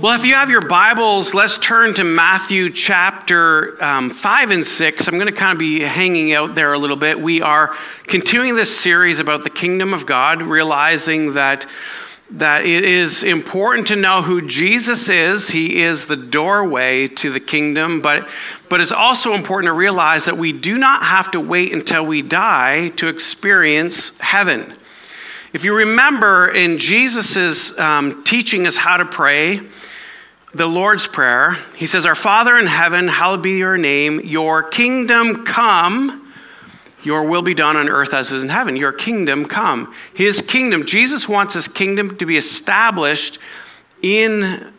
Well, if you have your Bibles, let's turn to Matthew chapter um, 5 and 6. I'm going to kind of be hanging out there a little bit. We are continuing this series about the kingdom of God, realizing that, that it is important to know who Jesus is. He is the doorway to the kingdom, but, but it's also important to realize that we do not have to wait until we die to experience heaven. If you remember in Jesus' um, teaching us how to pray, the Lord's Prayer, he says, Our Father in heaven, hallowed be your name, your kingdom come, your will be done on earth as is in heaven. Your kingdom come. His kingdom, Jesus wants his kingdom to be established in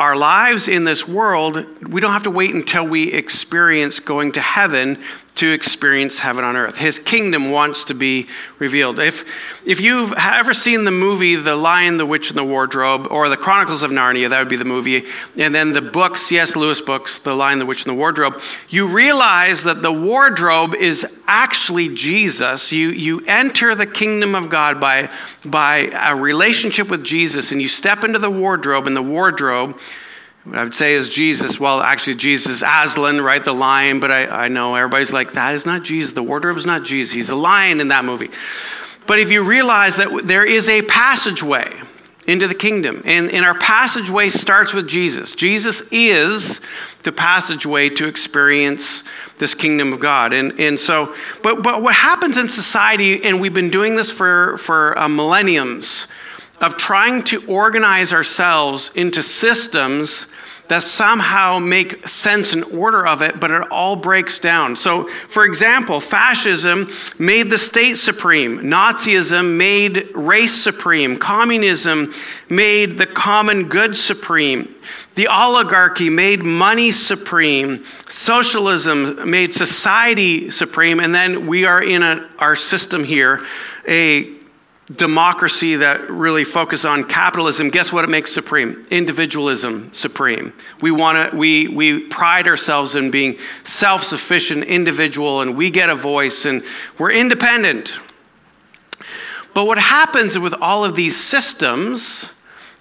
our lives in this world. We don't have to wait until we experience going to heaven to experience heaven on earth. His kingdom wants to be revealed. If, if you've ever seen the movie The Lion, the Witch, and the Wardrobe, or The Chronicles of Narnia, that would be the movie, and then the books, C.S. Lewis books, The Lion, the Witch, and the Wardrobe, you realize that the wardrobe is actually Jesus. You, you enter the kingdom of God by, by a relationship with Jesus, and you step into the wardrobe, and the wardrobe what I would say is Jesus. Well, actually, Jesus Aslan, right? The lion, but I, I know everybody's like, that is not Jesus. The wardrobe is not Jesus. He's a lion in that movie. But if you realize that there is a passageway into the kingdom, and, and our passageway starts with Jesus. Jesus is the passageway to experience this kingdom of God. And, and so, but, but what happens in society, and we've been doing this for, for uh, millenniums, of trying to organize ourselves into systems that somehow make sense and order of it, but it all breaks down. So, for example, fascism made the state supreme, Nazism made race supreme, communism made the common good supreme. The oligarchy made money supreme. Socialism made society supreme. And then we are in a, our system here, a democracy that really focus on capitalism, guess what it makes supreme? Individualism supreme. We want to we we pride ourselves in being self-sufficient individual and we get a voice and we're independent. But what happens with all of these systems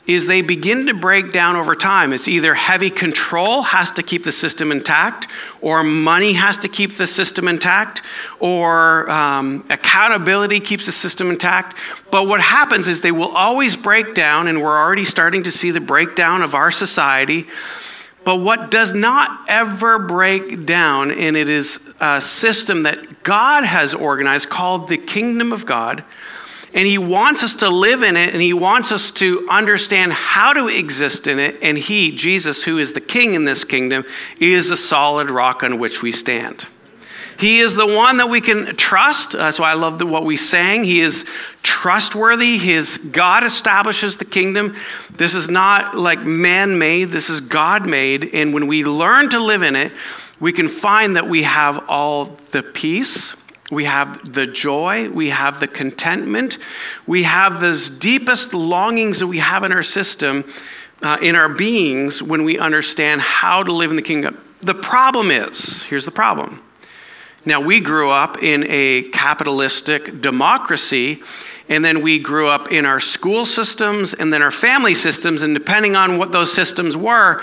is they begin to break down over time. It's either heavy control has to keep the system intact, or money has to keep the system intact, or um, accountability keeps the system intact. But what happens is they will always break down, and we're already starting to see the breakdown of our society. But what does not ever break down, and it is a system that God has organized called the kingdom of God and He wants us to live in it, and He wants us to understand how to exist in it. And He, Jesus, who is the King in this kingdom, is the solid rock on which we stand. He is the one that we can trust. That's why I love what we sang. He is trustworthy. His God establishes the kingdom. This is not like man made, this is God made. And when we learn to live in it, we can find that we have all the peace, we have the joy, we have the contentment, we have those deepest longings that we have in our system, uh, in our beings, when we understand how to live in the kingdom. The problem is here's the problem. Now, we grew up in a capitalistic democracy, and then we grew up in our school systems and then our family systems, and depending on what those systems were,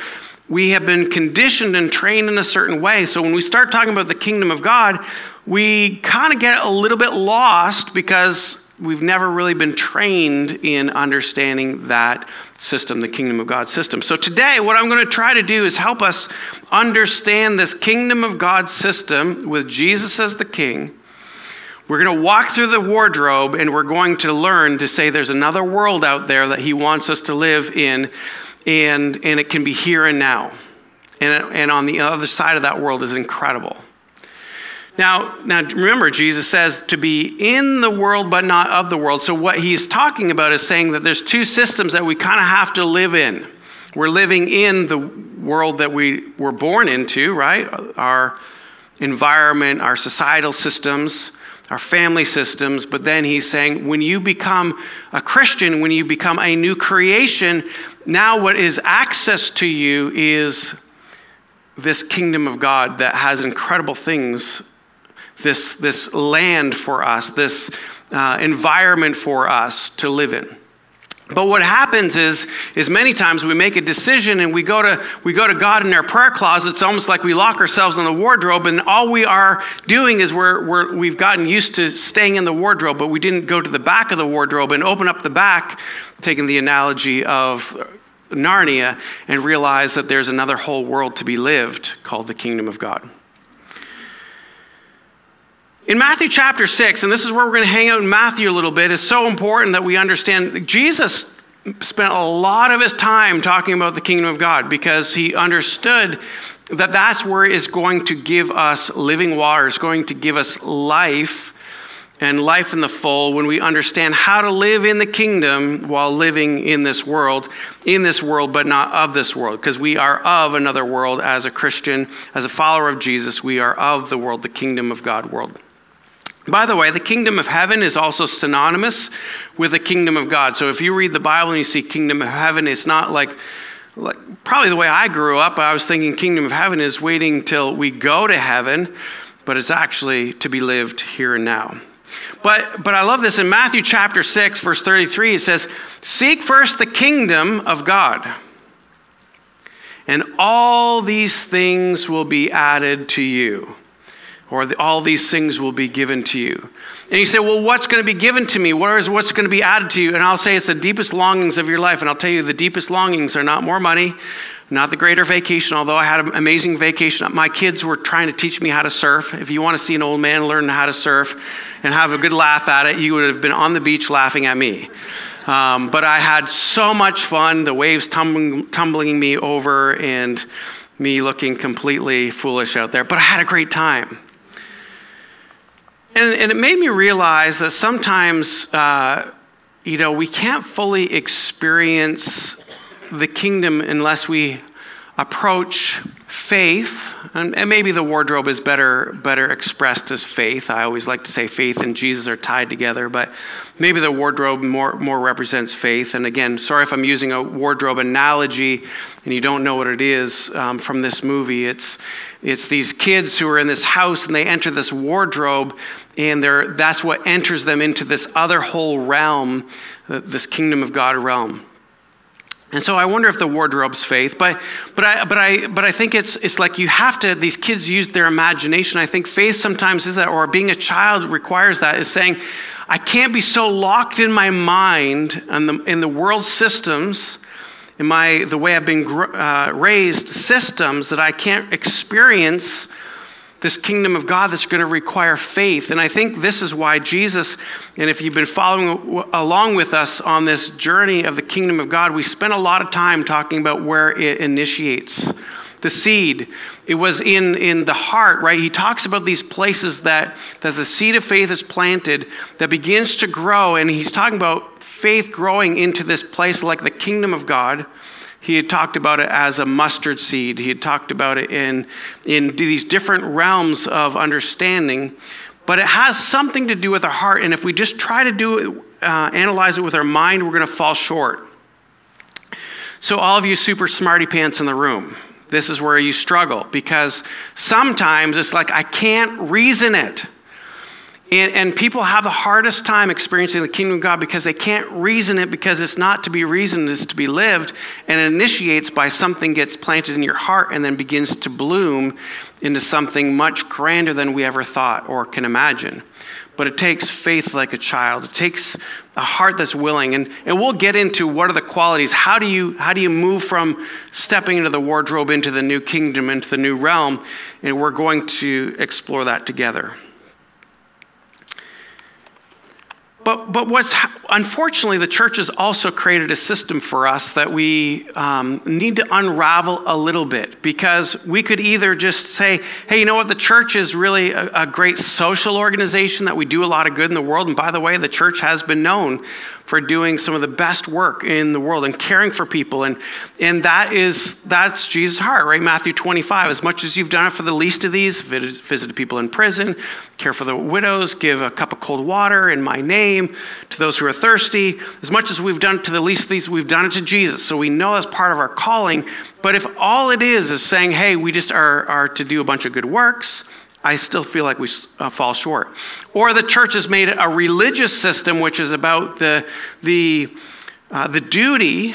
we have been conditioned and trained in a certain way. So when we start talking about the kingdom of God, we kind of get a little bit lost because we've never really been trained in understanding that system, the kingdom of God system. So today, what I'm going to try to do is help us understand this kingdom of God system with Jesus as the king. We're going to walk through the wardrobe and we're going to learn to say there's another world out there that he wants us to live in, and, and it can be here and now. And, and on the other side of that world is incredible. Now, now remember, Jesus says to be in the world but not of the world. So what he's talking about is saying that there's two systems that we kind of have to live in. We're living in the world that we were born into, right? Our environment, our societal systems, our family systems. But then he's saying when you become a Christian, when you become a new creation, now what is access to you is this kingdom of God that has incredible things this, this land for us, this uh, environment for us to live in. But what happens is, is many times we make a decision and we go to we go to God in our prayer closet. It's almost like we lock ourselves in the wardrobe, and all we are doing is we're, we're we've gotten used to staying in the wardrobe, but we didn't go to the back of the wardrobe and open up the back, taking the analogy of Narnia, and realize that there's another whole world to be lived called the kingdom of God. In Matthew chapter 6, and this is where we're going to hang out in Matthew a little bit, is so important that we understand Jesus spent a lot of his time talking about the kingdom of God because he understood that that's where it's going to give us living water, it's going to give us life and life in the full when we understand how to live in the kingdom while living in this world, in this world, but not of this world, because we are of another world as a Christian, as a follower of Jesus, we are of the world, the kingdom of God world. By the way, the kingdom of heaven is also synonymous with the kingdom of God. So if you read the Bible and you see kingdom of heaven, it's not like, like probably the way I grew up, I was thinking kingdom of heaven is waiting till we go to heaven, but it's actually to be lived here and now. But, but I love this in Matthew chapter 6, verse 33, it says, Seek first the kingdom of God, and all these things will be added to you or the, all these things will be given to you. And you say, Well, what's going to be given to me? What's going to be added to you? And I'll say, It's the deepest longings of your life. And I'll tell you, the deepest longings are not more money, not the greater vacation, although I had an amazing vacation. My kids were trying to teach me how to surf. If you want to see an old man learn how to surf and have a good laugh at it, you would have been on the beach laughing at me. Um, but I had so much fun, the waves tumbling, tumbling me over and me looking completely foolish out there. But I had a great time. And, and it made me realize that sometimes, uh, you know, we can't fully experience the kingdom unless we approach faith, and, and, maybe the wardrobe is better, better expressed as faith. I always like to say faith and Jesus are tied together, but maybe the wardrobe more, more represents faith. And again, sorry if I'm using a wardrobe analogy and you don't know what it is um, from this movie. It's, it's these kids who are in this house and they enter this wardrobe, and that's what enters them into this other whole realm, uh, this kingdom of God realm. And so I wonder if the wardrobe's faith, but but I but I but I think it's it's like you have to these kids use their imagination. I think faith sometimes is that, or being a child requires that, is saying, I can't be so locked in my mind and the in the world systems in my the way I've been uh, raised systems that I can't experience this kingdom of God that's going to require faith. And I think this is why Jesus, and if you've been following along with us on this journey of the kingdom of God, we spent a lot of time talking about where it initiates. The seed, it was in, in the heart, right? He talks about these places that, that the seed of faith is planted, that begins to grow, and he's talking about faith growing into this place like the kingdom of God. He had talked about it as a mustard seed. He had talked about it in, in these different realms of understanding. But it has something to do with our heart. And if we just try to do it, uh, analyze it with our mind, we're going to fall short. So, all of you super smarty pants in the room, this is where you struggle because sometimes it's like, I can't reason it. And, and people have the hardest time experiencing the kingdom of God because they can't reason it because it's not to be reasoned, it's to be lived. And it initiates by something gets planted in your heart and then begins to bloom into something much grander than we ever thought or can imagine. But it takes faith like a child. It takes a heart that's willing. And, and we'll get into what are the qualities. How do, you, how do you move from stepping into the wardrobe into the new kingdom, into the new realm? And we're going to explore that together. But, but what's unfortunately, the church has also created a system for us that we um, need to unravel a little bit because we could either just say, hey, you know what, the church is really a, a great social organization that we do a lot of good in the world. And by the way, the church has been known for doing some of the best work in the world and caring for people. And, and that is, that's Jesus' heart, right? Matthew 25. As much as you've done it for the least of these, visited people in prison, care for the widows, give a cup of cold water in my name to those who are thirsty. As much as we've done it to the least of these, we've done it to Jesus. So we know that's part of our calling. But if all it is is saying, hey, we just are, are to do a bunch of good works, I still feel like we uh, fall short. Or the church has made a religious system, which is about the, the Uh, the duty,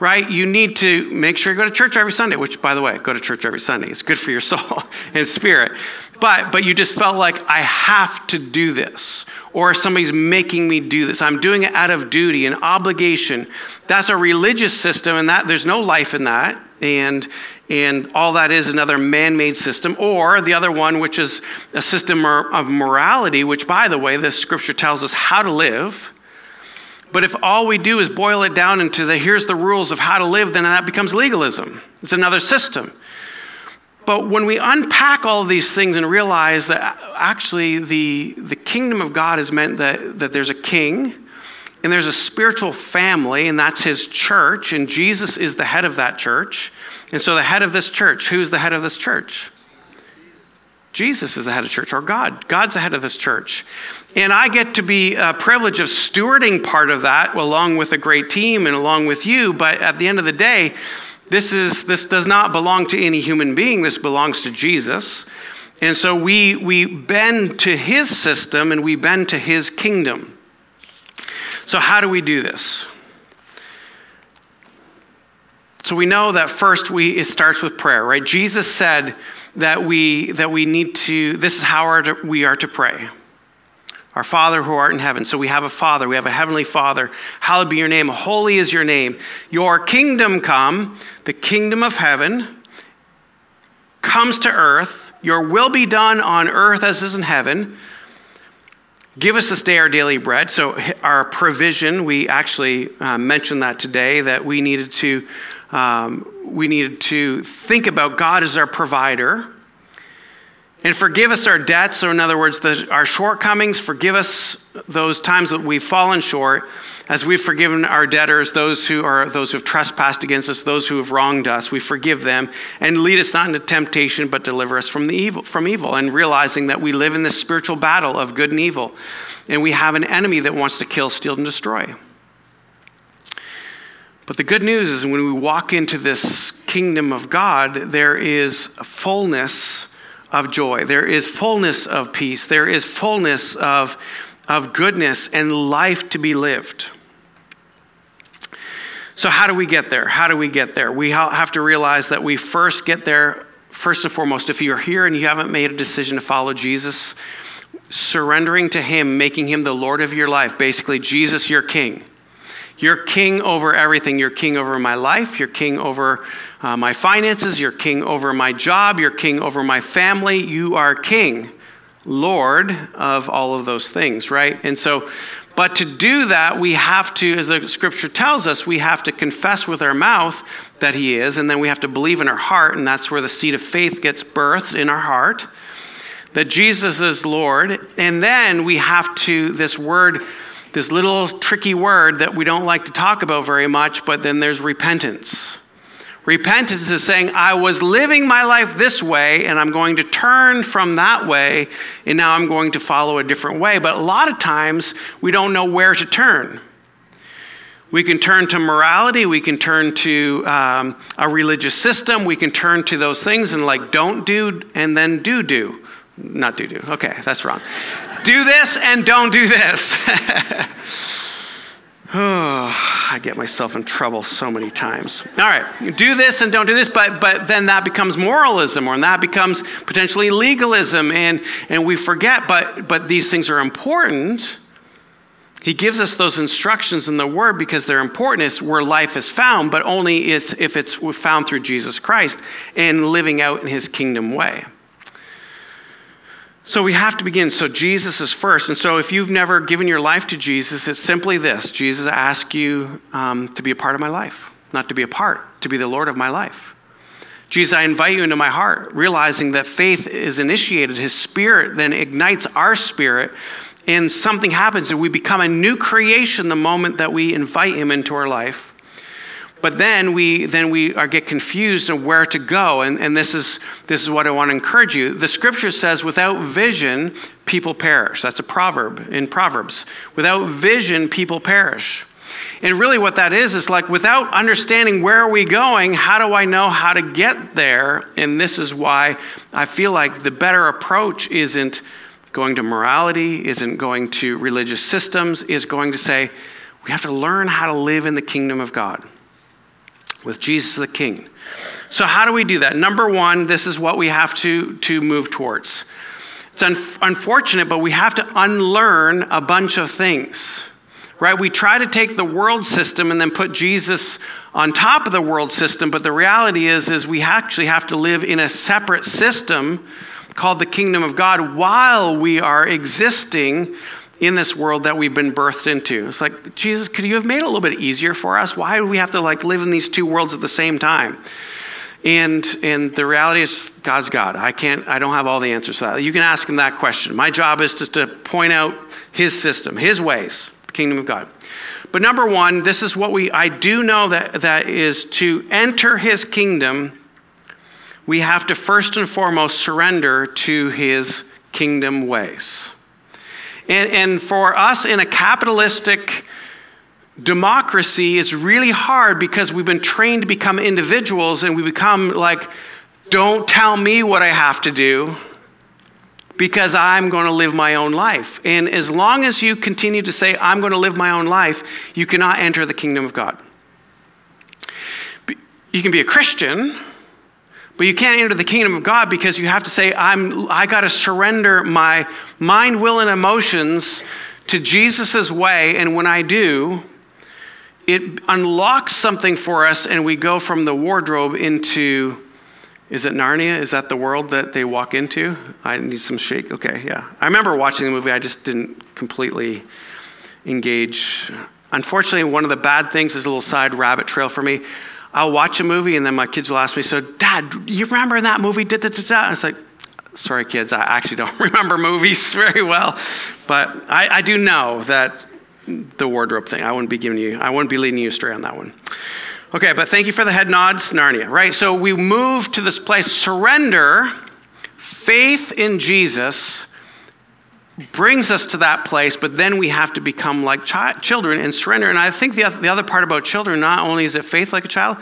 right? You need to make sure you go to church every Sunday, which, by the way, go to church every Sunday. It's good for your soul and spirit. But, but you just felt like, I have to do this, or somebody's making me do this. I'm doing it out of duty and obligation. That's a religious system, and that there's no life in that. And, and all that is another man made system, or the other one, which is a system of morality, which, by the way, this scripture tells us how to live. But if all we do is boil it down into the here's the rules of how to live, then that becomes legalism. It's another system. But when we unpack all of these things and realize that uh, actually the, the kingdom of God has meant that, that there's a king and there's a spiritual family, and that's his church, and Jesus is the head of that church. And so, the head of this church, who's the head of this church? Jesus is the head of church, or God. God's the head of this church. And I get to be a privilege of stewarding part of that along with a great team and along with you. But at the end of the day, this, is, this does not belong to any human being. This belongs to Jesus. And so we, we bend to his system and we bend to his kingdom. So, how do we do this? So we know that first we, it starts with prayer, right? Jesus said that we, that we need to, this is how we are to pray. Our Father who art in heaven. So we have a Father, we have a Heavenly Father. Hallowed be your name. Holy is your name. Your kingdom come, the kingdom of heaven comes to earth. Your will be done on earth as is in heaven. Give us this day our daily bread. So, our provision, we actually uh, mentioned that today, that we needed to. Um, we needed to think about God as our provider and forgive us our debts. So, in other words, the, our shortcomings, forgive us those times that we've fallen short, as we've forgiven our debtors, those who are those who have trespassed against us, those who have wronged us. We forgive them, and lead us not into temptation, but deliver us from the evil, from evil. And realizing that we live in this spiritual battle of good and evil, and we have an enemy that wants to kill, steal, and destroy. But the good news is when we walk into this kingdom of God, there is fullness of joy. There is fullness of peace. There is fullness of, of goodness and life to be lived. So, how do we get there? How do we get there? We have to realize that we first get there, first and foremost, if you're here and you haven't made a decision to follow Jesus, surrendering to Him, making Him the Lord of your life, basically, Jesus, your King. You're king over everything. You're king over my life. You're king over uh, my finances. You're king over my job. You're king over my family. You are king, Lord of all of those things, right? And so, but to do that, we have to, as the scripture tells us, we have to confess with our mouth that He is, and then we have to believe in our heart, and that's where the seed of faith gets birthed in our heart, that Jesus is Lord. And then we have to, this word, this little tricky word that we don't like to talk about very much, but then there's repentance. Repentance is saying, I was living my life this way, and I'm going to turn from that way, and now I'm going to follow a different way. But a lot of times, we don't know where to turn. We can turn to morality, we can turn to um, a religious system, we can turn to those things and, like, don't do and then do do. Not do do. Okay, that's wrong do this and don't do this. oh, I get myself in trouble so many times. All right, do this and don't do this, but, but then that becomes moralism or that becomes potentially legalism, and, and we forget, but, but these things are important. He gives us those instructions in the Word because they're important. It's where life is found, but only if it's found through Jesus Christ and living out in His kingdom way. So we have to begin. So Jesus is first. And so if you've never given your life to Jesus, it's simply this Jesus asks you um, to be a part of my life, not to be a part, to be the Lord of my life. Jesus, I invite you into my heart, realizing that faith is initiated. His spirit then ignites our spirit, and something happens, and we become a new creation the moment that we invite him into our life. But then we then we are, get confused on where to go, and, and this is this is what I want to encourage you. The scripture says, "Without vision, people perish." That's a proverb in Proverbs. Without vision, people perish. And really, what that is is like without understanding where are we going, how do I know how to get there? And this is why I feel like the better approach isn't going to morality, isn't going to religious systems, is going to say, We have to learn how to live in the kingdom of God with Jesus the King. So, how do we do that? Number one, this is what we have to, to move towards. It's un- unfortunate, but we have to unlearn a bunch of things, right? We try to take the world system and then put Jesus on top of the world system, but the reality is, is we actually have to live in a separate system called the kingdom of God while we are existing in this world that we've been birthed into. It's like, Jesus, could you have made it a little bit easier for us? Why do we have to like live in these two worlds at the same time? And, and the reality is, God's God. I can't, I don't have all the answers to that. You can ask him that question. My job is just to point out his system, his ways, the kingdom of God. But number one, this is what we, I do know that, that is to enter his kingdom, we have to first and foremost surrender to his kingdom ways. And, and for us in a capitalistic democracy it's really hard because we've been trained to become individuals and we become like, don't tell me what I have to do because I'm going to live my own life. And as long as you continue to say, I'm going to live my own life, you cannot enter the kingdom of God. You can be a Christian, but you can't enter the kingdom of God because you have to say, I'm, I got to surrender my mind, will, and emotions to Jesus' way. And when I do, it unlocks something for us, and we go from the wardrobe into is it Narnia? Is that the world that they walk into? I need some shake. Okay, yeah. I remember watching the movie, I just didn't completely engage. Unfortunately, one of the bad things is a little side rabbit trail for me. I'll watch a movie and then my kids will ask me, So, Dad, you remember that movie? Da, da, da, da. It's like, sorry, kids, I actually don't remember movies very well. But I, I do know that the wardrobe thing. I wouldn't be giving you, I wouldn't be leading you astray on that one. Okay, but thank you for the head nods, Narnia, right? So we move to this place, surrender, faith in Jesus brings us to that place, but then we have to become like chi- children and surrender. And I think the, the other part about children, not only is it faith like a child,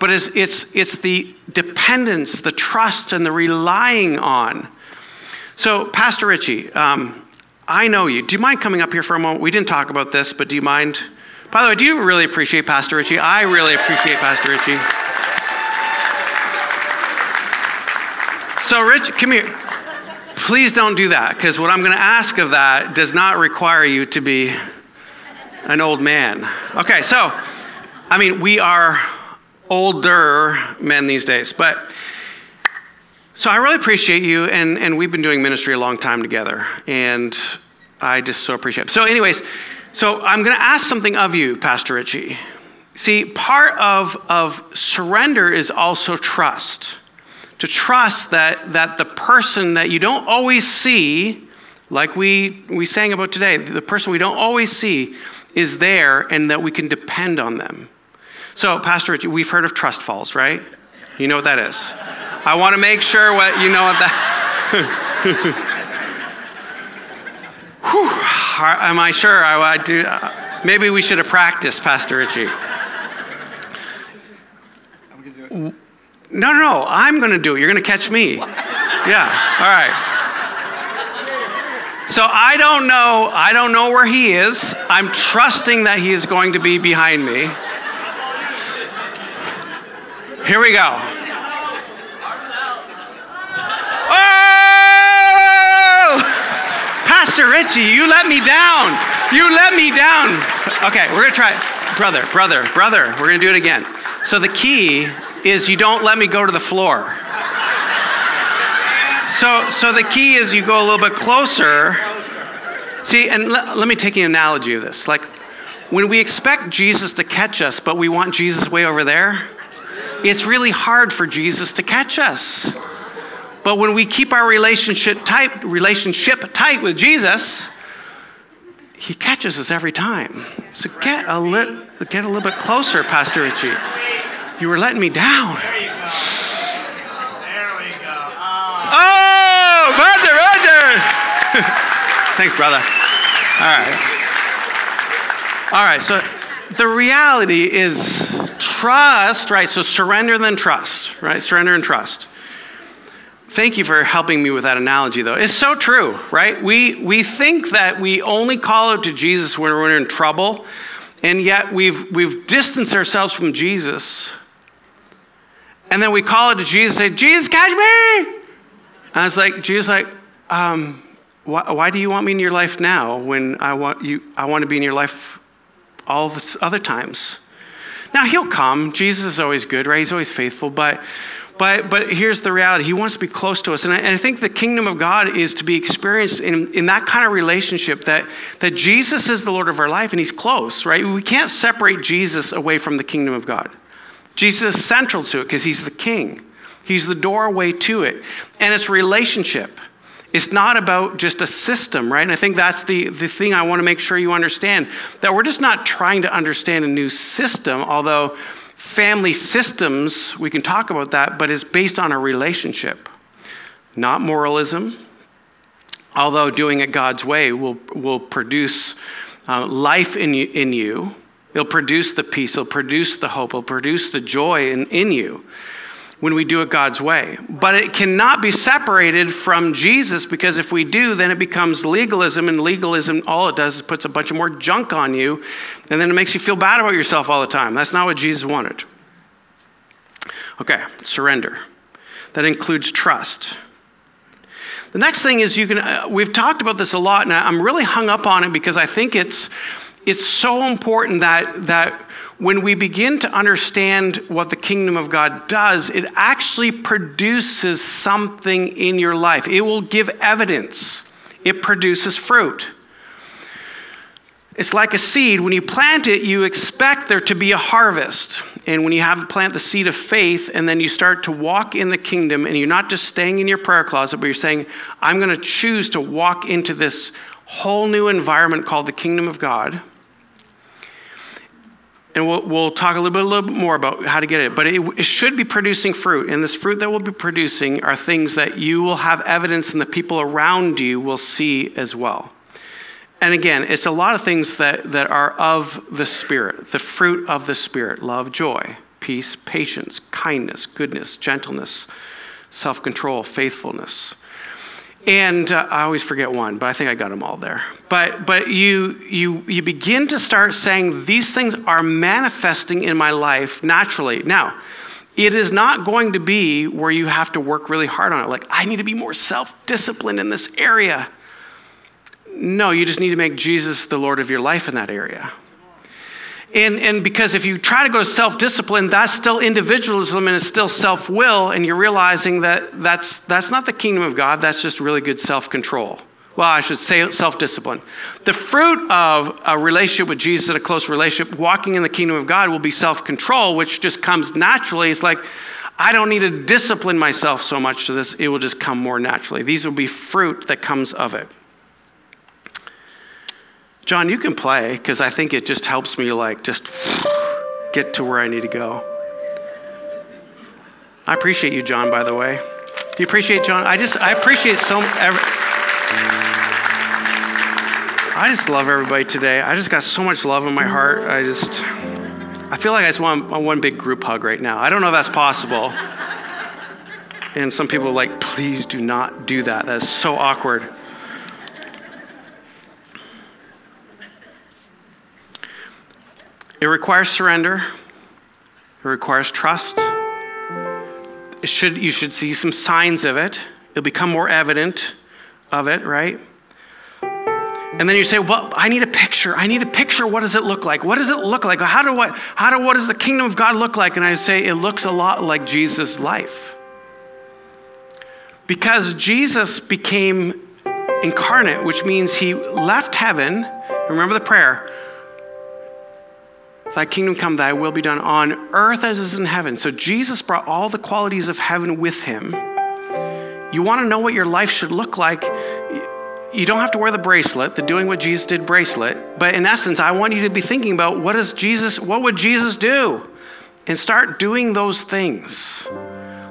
but it's, it's, it's the dependence, the trust, and the relying on. So, Pastor Richie, um, I know you. Do you mind coming up here for a moment? We didn't talk about this, but do you mind? By the way, do you really appreciate Pastor Richie? I really appreciate Pastor Richie. So, Rich, come here. Please don't do that, because what I'm going to ask of that does not require you to be an old man. Okay, so, I mean, we are older men these days, but so I really appreciate you, and, and we've been doing ministry a long time together, and I just so appreciate it. So, anyways, so I'm going to ask something of you, Pastor Richie. See, part of, of surrender is also trust. To trust that, that the person that you don't always see, like we, we sang about today, the person we don't always see is there and that we can depend on them. So, Pastor Richie, we've heard of trust falls, right? You know what that is. I want to make sure what you know what that. Whew, am I sure? I, I do. Uh, maybe we should have practiced, Pastor Richie. No, no, no. I'm going to do it. You're going to catch me. Yeah. All right. So I don't know. I don't know where he is. I'm trusting that he is going to be behind me. Here we go. Oh! Pastor Richie, you let me down. You let me down. Okay, we're gonna try it. Brother, brother, brother, we're gonna do it again. So the key is you don't let me go to the floor. So, so the key is you go a little bit closer. See, and let, let me take an analogy of this. Like, when we expect Jesus to catch us, but we want Jesus way over there, it's really hard for Jesus to catch us. But when we keep our relationship tight, relationship tight with Jesus, he catches us every time. So get a, li- get a little bit closer, Pastor Richie. You were letting me down. There you go. There we go. Oh. Oh, Roger! Thanks, brother. All right. All right, so the reality is trust, right? So surrender, then trust, right? Surrender and trust. Thank you for helping me with that analogy, though. It's so true, right? We, we think that we only call out to Jesus when we're in trouble. And yet we've, we've distanced ourselves from Jesus. And then we call it to Jesus and say, Jesus, catch me. And it's like, Jesus, like, um, why, why, do you want me in your life now when I want, you, I want to be in your life all the other times? Now, he'll come. Jesus is always good, right? He's always faithful. But, but, but here's the reality He wants to be close to us. And I, and I think the kingdom of God is to be experienced in, in that kind of relationship that, that Jesus is the Lord of our life and He's close, right? We can't separate Jesus away from the kingdom of God. Jesus is central to it because He's the king, He's the doorway to it. And it's relationship. It's not about just a system, right? And I think that's the, the thing I want to make sure you understand that we're just not trying to understand a new system, although family systems, we can talk about that, but it's based on a relationship, not moralism. Although doing it God's way will, will produce uh, life in you, in you, it'll produce the peace, it'll produce the hope, it'll produce the joy in, in you when we do it God's way. But it cannot be separated from Jesus because if we do, then it becomes legalism, and legalism, all it does is puts a bunch of more junk on you, and then it makes you feel bad about yourself all the time. That's not what Jesus wanted. Okay, surrender. That includes trust. The next thing is you can, uh, we've talked about this a lot, and I'm really hung up on it because I think it's, it's so important that, that when we begin to understand what the kingdom of God does, it actually produces something in your life. It will give evidence, it produces fruit. It's like a seed. When you plant it, you expect there to be a harvest. And when you have plant the seed of faith and then you start to walk in the kingdom and you're not just staying in your prayer closet, but you're saying, I'm going to choose to walk into this whole new environment called the kingdom of God and we'll, we'll talk a little bit, a little bit more about how to get it. But it, it, should be producing fruit, and this fruit that we'll be producing are things that you will have evidence, and the people around you will see as well. And again, it's a lot of things that, that are of the Spirit, the fruit of the Spirit love, joy, peace, patience, kindness, goodness, gentleness, self control, faithfulness. And uh, I always forget one, but I think I got them all there. But, but you, you, you begin to start saying, these things are manifesting in my life naturally. Now, it is not going to be where you have to work really hard on it. Like, I need to be more self disciplined in this area. No, you just need to make Jesus the Lord of your life in that area. And, and because if you try to go to self discipline, that's still individualism and it's still self will, and you're realizing that that's, that's not the kingdom of God, that's just really good self control. Well, I should say self discipline. The fruit of a relationship with Jesus a close relationship, walking in the kingdom of God, will be self control, which just comes naturally. It's like, I don't need to discipline myself so much to this, it will just come more naturally. These will be fruit that comes of it. John, you can play because I think it just helps me like just get to where I need to go. I appreciate you, John, by the way. Do you appreciate John? I just, I appreciate so every, I just love everybody today. I just got so much love in my heart. I just, I feel like I just want one big group hug right now. I don't know if that's possible. And some people are like, please do not do that. That's so awkward. It requires surrender. It requires trust. It should, you should see some signs of it. It'll become more evident of it, right? And then you say, well, I need a picture. I need a picture. What does it look like? What does it look like? How do what, how do, what does the kingdom of God look like? And I say, it looks a lot like Jesus' life. Because Jesus became incarnate, which means he left heaven. Remember the prayer Thy kingdom come, thy will be done on earth as is in heaven. So Jesus brought all the qualities of heaven with him. You want to know what your life should look like? You don't have to wear the bracelet, the doing what Jesus did bracelet. But in essence, I want you to be thinking about what does Jesus, what would Jesus do? And start doing those things.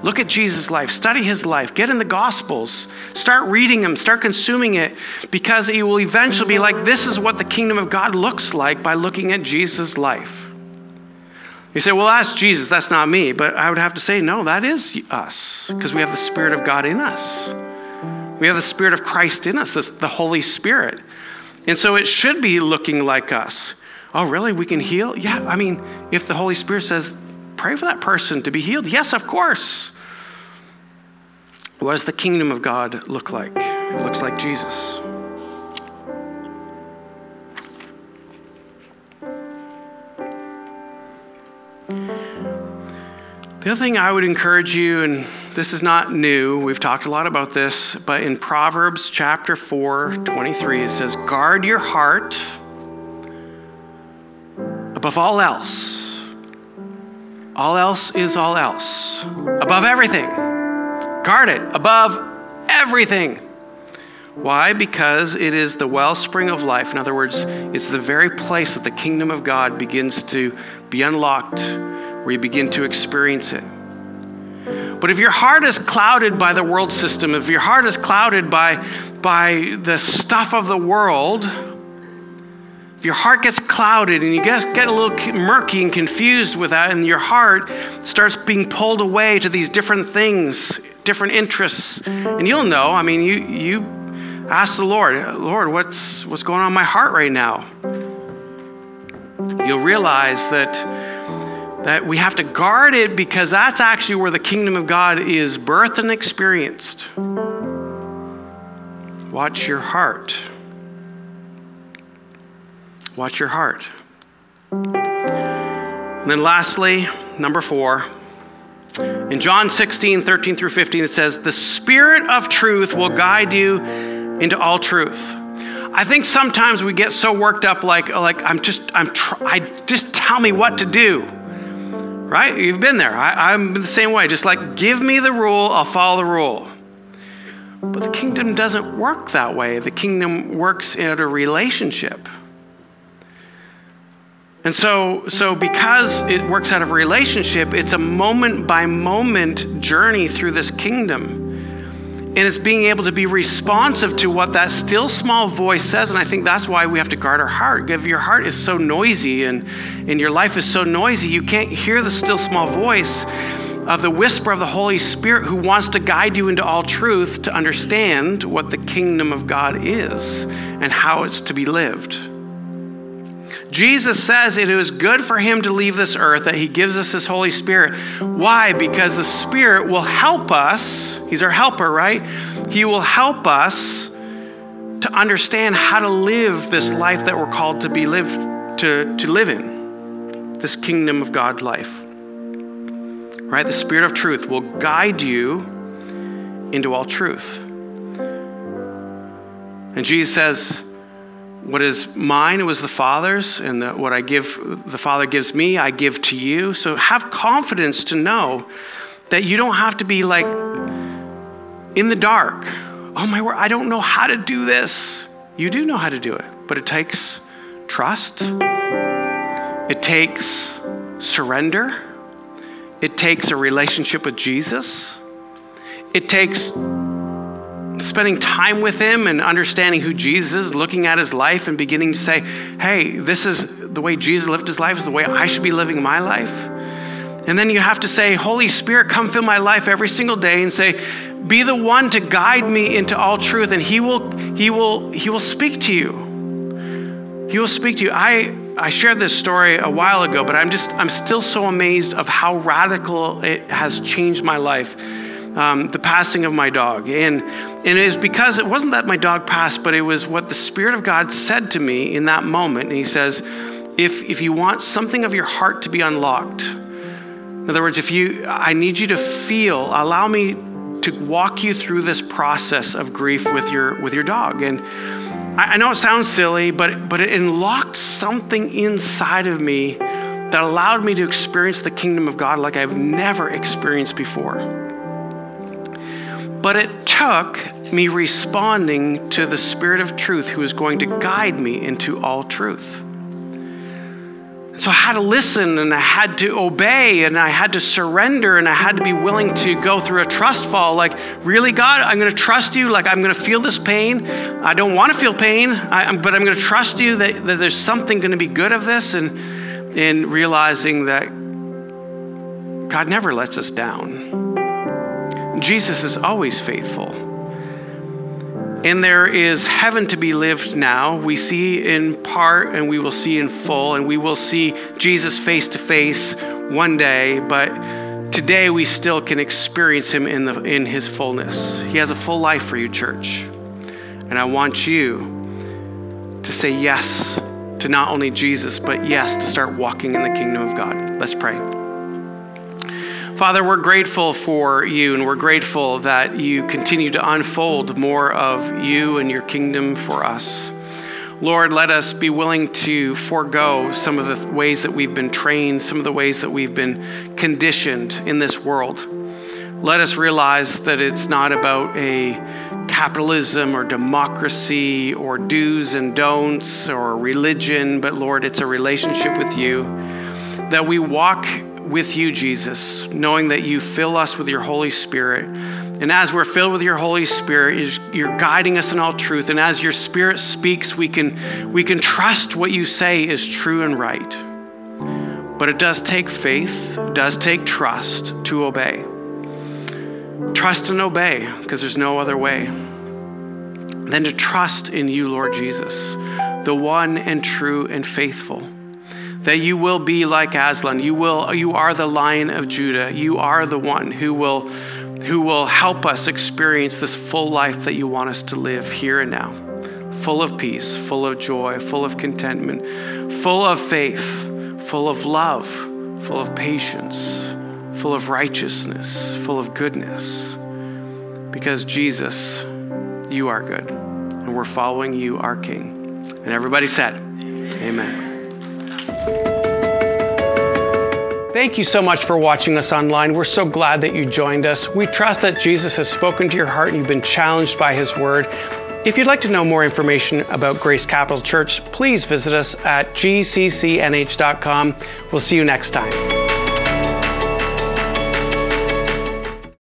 Look at Jesus' life, study his life, get in the Gospels, start reading them, start consuming it, because you will eventually be like this is what the kingdom of God looks like by looking at Jesus' life. You say, well, that's Jesus, that's not me. But I would have to say, no, that is us, because we have the Spirit of God in us. We have the Spirit of Christ in us, the Holy Spirit. And so it should be looking like us. Oh, really? We can heal? Yeah. I mean, if the Holy Spirit says, pray for that person to be healed, yes, of course. What does the kingdom of God look like? It looks like Jesus. The other thing I would encourage you, and this is not new, we've talked a lot about this, but in Proverbs chapter 4, 23, it says, Guard your heart above all else. All else is all else. Above everything. Guard it above everything. Why? Because it is the wellspring of life. In other words, it's the very place that the kingdom of God begins to be unlocked where you begin to experience it. But if your heart is clouded by the world system, if your heart is clouded by, by the stuff of the world, if your heart gets clouded and you get, get a little murky and confused with that, and your heart starts being pulled away to these different things, different interests, and you'll know, I mean, you, you ask the Lord, Lord, what's, what's going on in my heart right now? You'll realize that that we have to guard it because that's actually where the kingdom of God is birthed and experienced. Watch your heart. Watch your heart. And then, lastly, number four, in John 16, 13 through 15, it says, The Spirit of truth will guide you into all truth. I think sometimes we get so worked up like, like I'm just, I'm, tr- I just tell me what to do right? You've been there. I, am the same way. Just like, give me the rule, I'll follow the rule. But the kingdom doesn't work that way. The kingdom works in a relationship. And so, so because it works out of relationship, it's a moment by moment journey through this kingdom. And it's being able to be responsive to what that still small voice says. And I think that's why we have to guard our heart. If your heart is so noisy and, and your life is so noisy, you can't hear the still small voice of the whisper of the Holy Spirit who wants to guide you into all truth to understand what the kingdom of God is and how it's to be lived. Jesus says it is good for him to leave this earth, that he gives us his Holy Spirit. Why? Because the Spirit will help us. He's our helper, right? He will help us to understand how to live this life that we're called to be lived to, to live in. This kingdom of God life. Right? The Spirit of truth will guide you into all truth. And Jesus says, what is mine it was the father's and the, what i give the father gives me i give to you. So have confidence to know that you don't have to be like in the dark. Oh my word i don't know how to do this. You do know how to do it but it takes trust. It takes surrender. It takes a relationship with jesus. It takes spending time with him and understanding who Jesus is, looking at his life and beginning to say, hey, this is the way Jesus lived his life, is the way I should be living my life. And then you have to say, Holy Spirit, come fill my life every single day and say, be the one to guide me into all truth, and he will, he will, he will speak to you. He will speak to you. I, I shared this story a while ago, but I'm just, I'm still so amazed of how radical it has changed my life um, the passing of my dog. And, and it was because it wasn't that my dog passed, but it was what the Spirit of God said to me in that moment. And He says, if, if you want something of your heart to be unlocked, in other words, if you, I need you to feel, allow me to walk you through this process of grief with your, with your dog. And I, I know it sounds silly, but, but it unlocked something inside of me that allowed me to experience the kingdom of God like I've never experienced before. But it took me responding to the Spirit of truth who is going to guide me into all truth. So I had to listen and I had to obey and I had to surrender and I had to be willing to go through a trust fall. Like, really, God, I'm going to trust you. Like, I'm going to feel this pain. I don't want to feel pain, I, but I'm going to trust you that, that there's something going to be good of this and, and realizing that God never lets us down. Jesus is always faithful. And there is heaven to be lived now. We see in part and we will see in full, and we will see Jesus face to face one day, but today we still can experience him in, the, in his fullness. He has a full life for you, church. And I want you to say yes to not only Jesus, but yes, to start walking in the kingdom of God. Let's pray. Father, we're grateful for you and we're grateful that you continue to unfold more of you and your kingdom for us. Lord, let us be willing to forego some of the ways that we've been trained, some of the ways that we've been conditioned in this world. Let us realize that it's not about a capitalism or democracy or do's and don'ts or religion, but Lord, it's a relationship with you. That we walk with you, Jesus, knowing that you fill us with your Holy Spirit. And as we're filled with your Holy Spirit, you're guiding us in all truth. And as your Spirit speaks, we can, we can trust what you say is true and right. But it does take faith, it does take trust to obey. Trust and obey, because there's no other way than to trust in you, Lord Jesus, the one and true and faithful that you will be like Aslan. You will you are the lion of Judah. You are the one who will who will help us experience this full life that you want us to live here and now. Full of peace, full of joy, full of contentment, full of faith, full of love, full of patience, full of righteousness, full of goodness. Because Jesus, you are good. And we're following you, our King. And everybody said, Amen. Thank you so much for watching us online. We're so glad that you joined us. We trust that Jesus has spoken to your heart and you've been challenged by his word. If you'd like to know more information about Grace Capital Church, please visit us at gccnh.com. We'll see you next time.